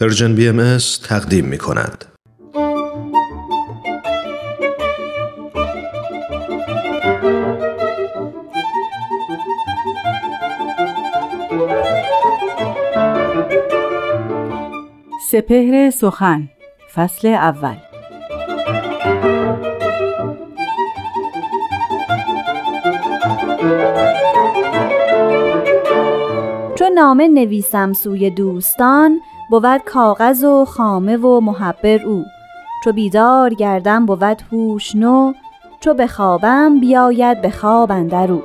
پرژن بی ام تقدیم می کند. سپهر سخن فصل اول نامه نویسم سوی دوستان بود کاغذ و خامه و محبر او. چو بیدار گردم بود هوش نو چو بخوابم بیاید به خواب اندرو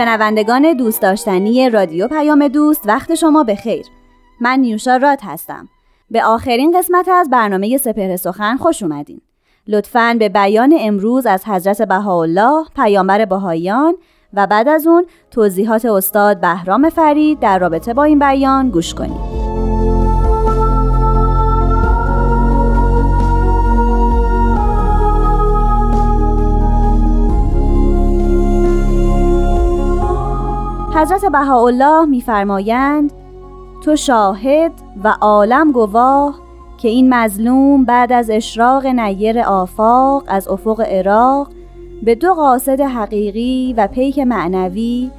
شنوندگان دوست داشتنی رادیو پیام دوست وقت شما بخیر من نیوشا راد هستم. به آخرین قسمت از برنامه سپهر سخن خوش اومدین. لطفاً به بیان امروز از حضرت بهاءالله پیامبر بهاییان و بعد از اون توضیحات استاد بهرام فرید در رابطه با این بیان گوش کنید. حضرت بهاءالله میفرمایند تو شاهد و عالم گواه که این مظلوم بعد از اشراق نیر آفاق از افق عراق به دو قاصد حقیقی و پیک معنوی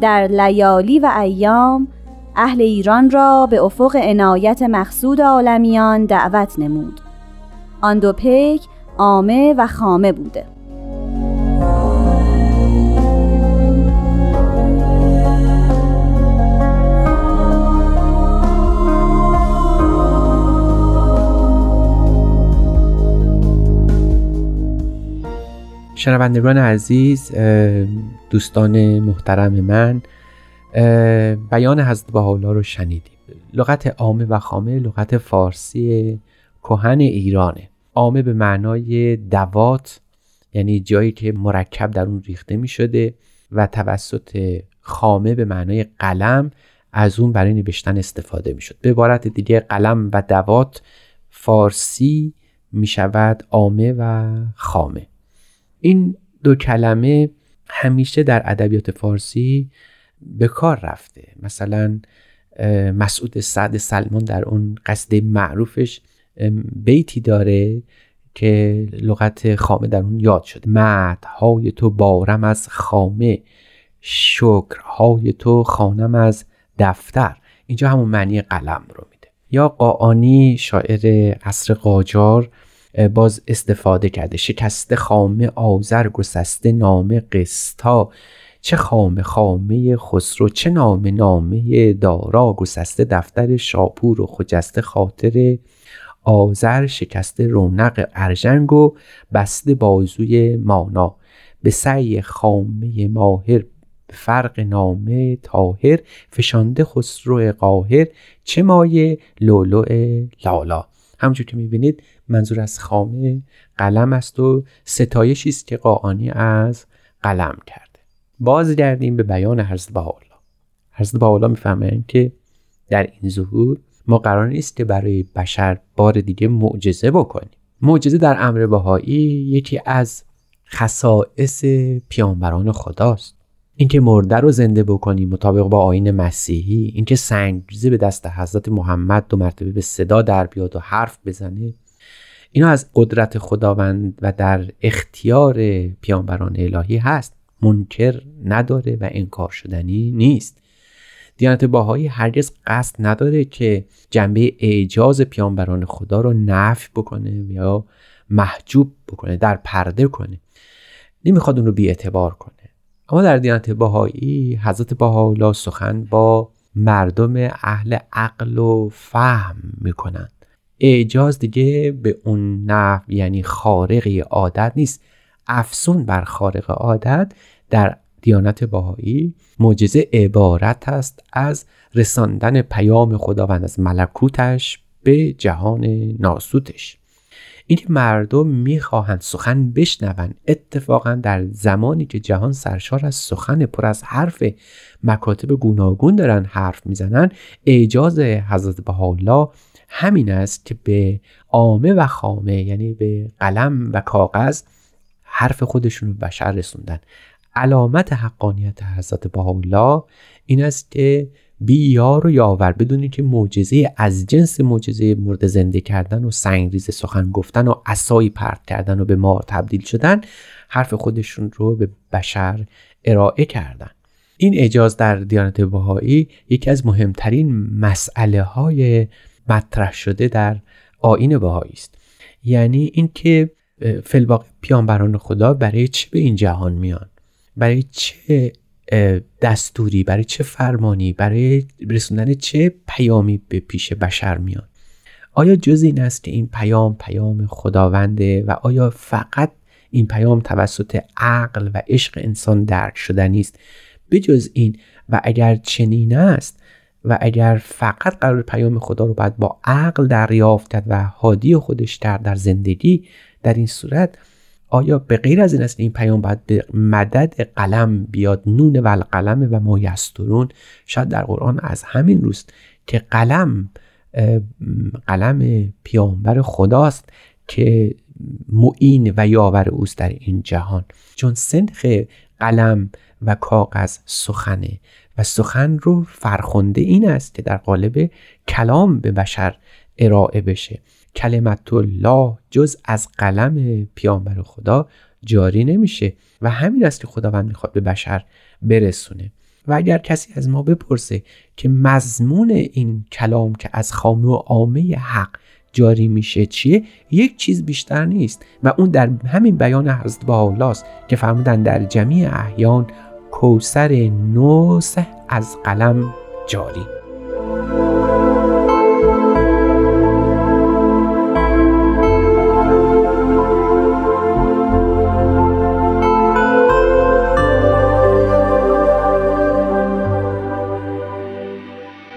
در لیالی و ایام اهل ایران را به افق عنایت مقصود عالمیان دعوت نمود. آن دو پیک عامه و خامه بوده. شنوندگان عزیز دوستان محترم من بیان حضرت بهاءالله رو شنیدیم. لغت عامه و خامه لغت فارسی کهن ایرانه. عامه به معنای دوات یعنی جایی که مرکب در اون ریخته می شده و توسط خامه به معنای قلم از اون برای نوشتن استفاده می شد. به عبارت دیگه قلم و دوات فارسی می شود عامه و خامه. این دو کلمه همیشه در ادبیات فارسی به کار رفته. مثلا مسعود سعد سلمان در اون قصد معروفش بیتی داره که لغت خامه در اون یاد شد های تو بارم از خامه شکرهای تو خانم از دفتر. اینجا همون معنی قلم رو میده. یا قاعانی شاعر عصر قاجار باز استفاده کرده. شکسته خامه آذر گسسته نامه قستا چه خامه خامه خسرو. چه نامه نامه دارا. گسسته دفتر شاپور و خجسته خاطر آذر. شکسته رونق ارژنگ و بسته بازوی مانا. به سعی خامه ماهر. فرق نامه تاهر فشانده خسرو قاهر. چه مایه؟ لولو لالا. همونجور که می‌بینید منظور از خامه قلم است و ستایشی است که قاعانی از قلم کرده. بازگردیم به بیان حضرت بهاءالله. حضرت بهاءالله می‌فهمند که در این ظهور ما قرار نیست که برای بشر بار دیگه معجزه بکنیم. معجزه در امر بهایی یکی از خصائص پیامبران خداست. اینکه مرده رو زنده بکنیم مطابق با آین مسیحی اینکه سنگریزه به دست حضرت محمد دو مرتبه به صدا در بیاد و حرف بزنه اینا از قدرت خداوند و در اختیار پیامبران الهی هست. منکر نداره و انکار شدنی نیست. دیانت باهایی هرگز قصد نداره که جنبه اعجاز پیامبران خدا رو نفی بکنه یا محجوب بکنه در پرده کنه. نمی‌خواد اون رو بی اعتبار کنه. اما در دیانت باهایی حضرت باهاءالله سخن با مردم اهل عقل و فهم می‌کنند. اعجاز دیگه به اون نحو یعنی خارقی عادت نیست. افسون بر خارق عادت در دیانت باهایی معجزه عبارت است از رساندن پیام خداوند از ملکوتش به جهان ناسوتش. این مردم می‌خواهند سخن بشنوند. اتفاقا در زمانی که جهان سرشار از سخن پر از حرف مکاتب گوناگون دارن حرف می‌زنن اعجاز حضرت بهاءالله همین است که به عامه و خامه یعنی به قلم و کاغذ حرف خودشون رو بشر رسوندن. علامت حقانیت حضرت بهاءالله این است که بی یار و یاور. بدونی که معجزه از جنس معجزه مرد زنده کردن و سنگریز سخن گفتن و عصایی پرت کردن و به مار تبدیل شدن حرف خودشون رو به بشر ارائه کردن. این اجاز در دیانت بهایی یکی از مهمترین مسئله های مطرح شده در آین بهایی است. یعنی اینکه فلواقع پیانبران خدا برای چه به این جهان میان؟ برای چه دستوری برای چه فرمانی برای رسوندن چه پیامی به پیش بشر میان آیا جز این است که این پیام پیام خداونده و آیا فقط این پیام توسط عقل و عشق انسان درک شدنی است بجز این و اگر چنین است و اگر فقط قرار پیام خدا رو باید با عقل دریافت و حادی خودش در در زندگی در این صورت آیا به غیر از این است این پیام باید به مدد قلم بیاد نون و القلم و ما یسترون شاید در قرآن از همین روست که قلم قلم پیامبر خداست که معین و یاور اوست در این جهان. چون سنخ قلم و کاغذ سخنه و سخن رو فرخنده این است که در قالب کلام به بشر ارائه بشه. کلمت الله جز از قلم پیامبر خدا جاری نمیشه و همین است که خداوند می‌خواد به بشر برسونه. و اگر کسی از ما بپرسه که مضمون این کلام که از خامه و عامه حق جاری میشه چیه یک چیز بیشتر نیست و اون در همین بیان حضرت است که فرمودن در جمعی احیان کوسر نوسه از قلم جاری.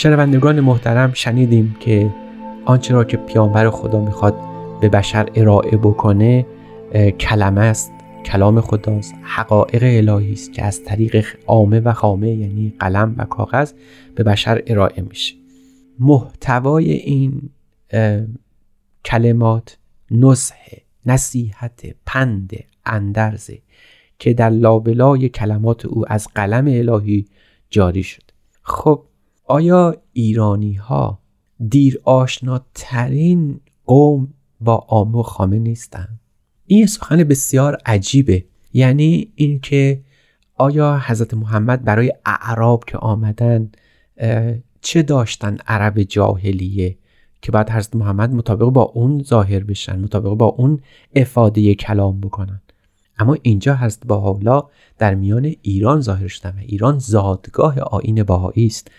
شنوندگان محترم شنیدیم که آنچه را که پیامبر خدا می‌خواد به بشر ارائه بکنه کلمه است کلام خداست حقایق الهی است که از طریق عامه و خامه یعنی قلم و کاغذ به بشر ارائه میشه. محتوای این کلمات نصح نصیحت پند اندرزه که در لابلای کلمات او از قلم الهی جاری شد. خب آیا ایرانی ها دیر آشناترین قوم با عامه و خامه نیستند این سخن بسیار عجیبه. یعنی اینکه آیا حضرت محمد برای اعراب که آمدن چه داشتن عرب جاهلیه که بعد حضرت محمد مطابق با اون ظاهر بشن مطابق با اون افاده کلام بکنن؟ اما اینجا هست با حالا در میان ایران ظاهر شدن ایران زادگاه آین باهایی است.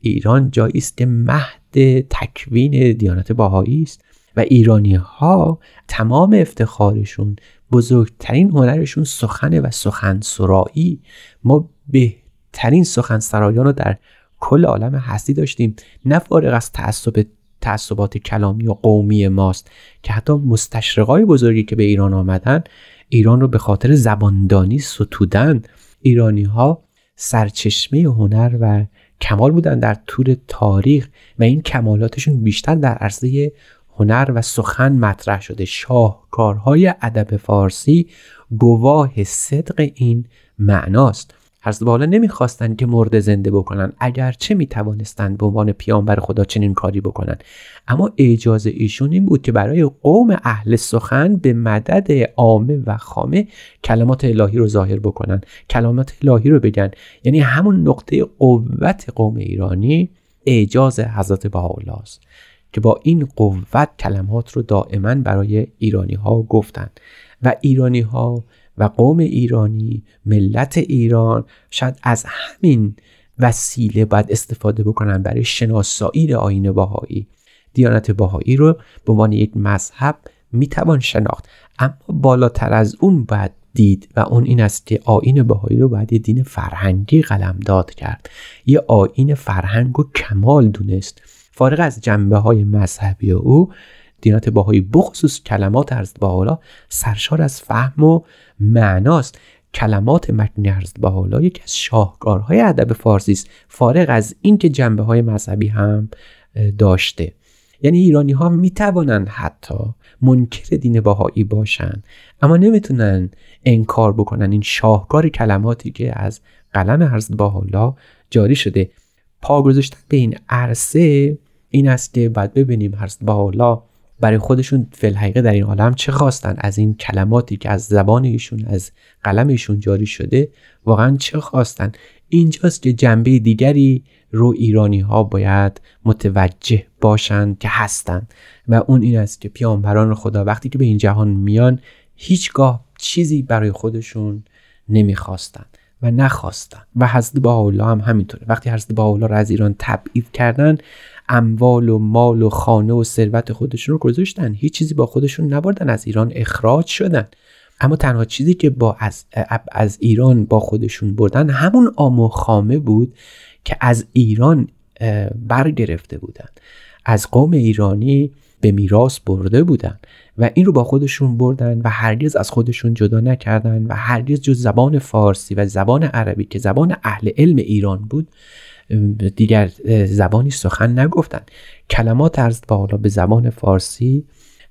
ایران جایی است که مهد تکوین دیانت باهایی است و ایرانی ها تمام افتخارشون بزرگترین هنرشون سخن و سخن سرایی ما بهترین سخن سرایان رو در کل عالم هستی داشتیم. نه فارغ از تعصب تعصبات کلامی و قومی ماست که حتی مستشرقای بزرگی که به ایران آمدن ایران رو به خاطر زباندانی ستودن. ایرانی ها سرچشمه هنر و کمال بودن در طول تاریخ و این کمالاتشون بیشتر در عرصه هنر و سخن مطرح شده. شاهکارهای ادب فارسی گواه صدق این معناست. حضرت بالا نمی‌خواستند که مرد زنده بکنن. اگرچه می‌توانستند به عنوان پیامبر خدا چنین کاری بکنن. اما اجاز ایشون این بود که برای قوم اهل سخن به مدد عامه و خامه کلمات الهی رو ظاهر بکنن. کلمات الهی رو بگن. یعنی همون نقطه قوت قوم ایرانی اعجاز حضرت بهاءالله است. که با این قوت کلمات رو دائما برای ایرانی ها گفتند و ایرانی ها و قوم ایرانی ملت ایران شاید از همین وسیله باید استفاده بکنن برای شناسایی آین باهایی دیانت باهایی رو به عنوان یک مذهب می‌توان شناخت. اما بالاتر از اون باید دید و اون این است که آین بهایی رو باید یه دین فرهنگی قلم داد کرد. یه آین فرهنگ و کمال دونست. فارغ از جنبه های مذهبی او دینات باهایی بخصوص کلمات عرض با سرشار از فهم و معناست. کلمات مکنی عرض با حالا یکی از شاهکارهای ادب فارسی است. فارغ از اینکه جنبه های مذهبی هم داشته. یعنی ایرانی ها می توانند حتی منکر دین باهایی باشند اما نمی‌تونن انکار بکنن این شاهکار کلماتی که از قلم حضرت باحالا جاری شده. پا گذاشتن به این عرصه این است که باید ببینیم حضرت باحالا برای خودشون فلحقیقه در این عالم چه خواستن. از این کلماتی که از زبان ایشون از قلم ایشون جاری شده واقعا چه خواستن؟ اینجاست که جنبه دیگری رو ایرانی ها باید متوجه باشند که هستند و اون این است که پیامبران خدا وقتی که به این جهان میان هیچگاه چیزی برای خودشون نمی‌خواستن و نخواستن. و حضرت الله هم همینطوره. وقتی حضرت الله رو از ایران تبعید کردن اموال و مال و خانه و ثروت خودشون رو گذاشتن. هیچ چیزی با خودشون نبردن از ایران اخراج شدن. اما تنها چیزی که با از, از ایران با خودشون بردن همون آم خامه بود که از ایران برگرفته بودن. از قوم ایرانی به میراث برده بودن و این رو با خودشون بردن و هرگز از خودشون جدا نکردن و هرگز جز زبان فارسی و زبان عربی که زبان اهل علم ایران بود دیگر زبانی سخن نگفتن. کلمات عرض بالا به زبان فارسی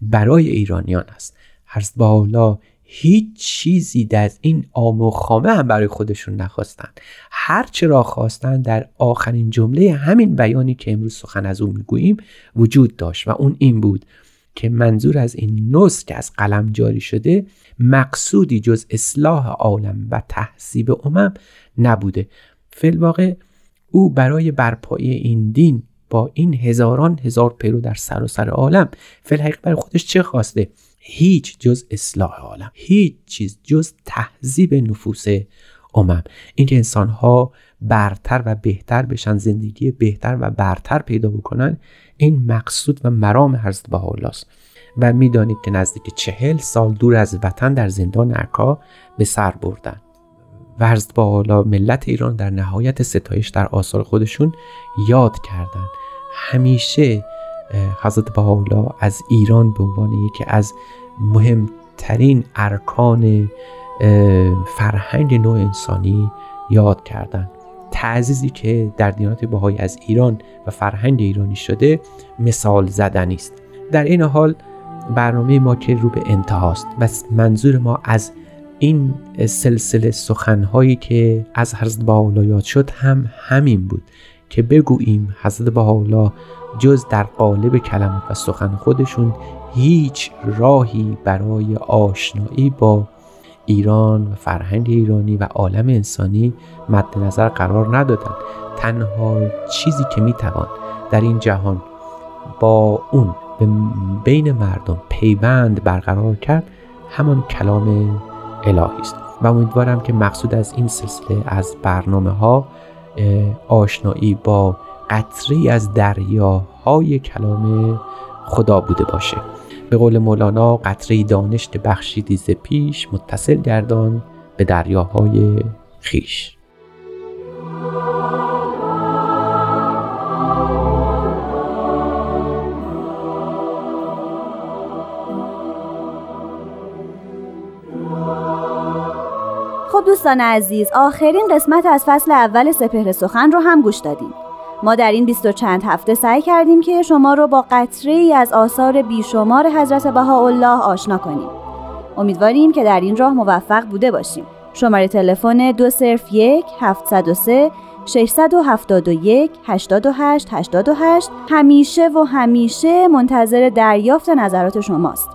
برای ایرانیان است. عرض بالا هیچ چیزی در این آم و خامه هم برای خودشون نخواستن. هر را خواستن در آخرین جمله همین بیانی که امروز سخن از او می‌گوییم وجود داشت و اون این بود که منظور از این نص که از قلم جاری شده مقصودی جز اصلاح عالم و تحصیب امم نبوده. فلواقع او برای برپایی این دین با این هزاران هزار پیرو در سر و سر عالم فلحقیق برای خودش چه خواسته؟ هیچ جز اصلاح عالم هیچ چیز جز تهذیب نفوس امم. اینکه انسان ها برتر و بهتر بشن زندگی بهتر و برتر پیدا بکنن این مقصود و مرام حضرت بها است و می‌دانید که نزدیک چهل سال دور از وطن در زندان عکا به سر بردن. و حضرت با ملت ایران در نهایت ستایش در آثار خودشون یاد کردند همیشه حضرت بهاءالله از ایران به عنوان یکی از مهمترین ارکان فرهنگ نوع انسانی یاد کردند. تعزیزی که در دیانت بهایی از ایران و فرهنگ ایرانی شده مثال زدنی است. در این حال برنامه ما که رو به انتهاست و منظور ما از این سلسله سخنهایی که از حضرت بهاءالله یاد شد هم همین بود که بگوییم حضرت بهاءالله جز در قالب کلمات و سخن خودشون هیچ راهی برای آشنایی با ایران و فرهنگ ایرانی و عالم انسانی مد نظر قرار ندادن. تنها چیزی که می‌توان در این جهان با اون به بین مردم پیوند برقرار کرد همان کلام الهی است. و امیدوارم که مقصود از این سلسله از برنامه ها آشنایی با قطری از دریاهای کلام خدا بوده باشه. به قول مولانا قطره دانشت بخشیدی ز پیش متصل گردان به دریاهای خیش. خب دوستان عزیز آخرین قسمت از فصل اول سپهر سخن رو هم گوش دادیم. ما در این بیست و چند هفته سعی کردیم که شما رو با قطره ای از آثار بیشمار حضرت بهاءالله آشنا کنیم. امیدواریم که در این راه موفق بوده باشیم. شماره تلفن دو صرف یک سه 671 88 88 همیشه و همیشه منتظر دریافت نظرات شماست.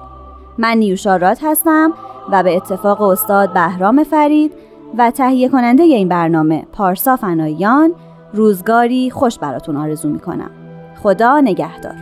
من نیوشارات هستم و به اتفاق استاد بهرام فرید و تهیه کننده این برنامه پارسا فنایان روزگاری خوش براتون آرزو می‌کنم. خدا نگهدار.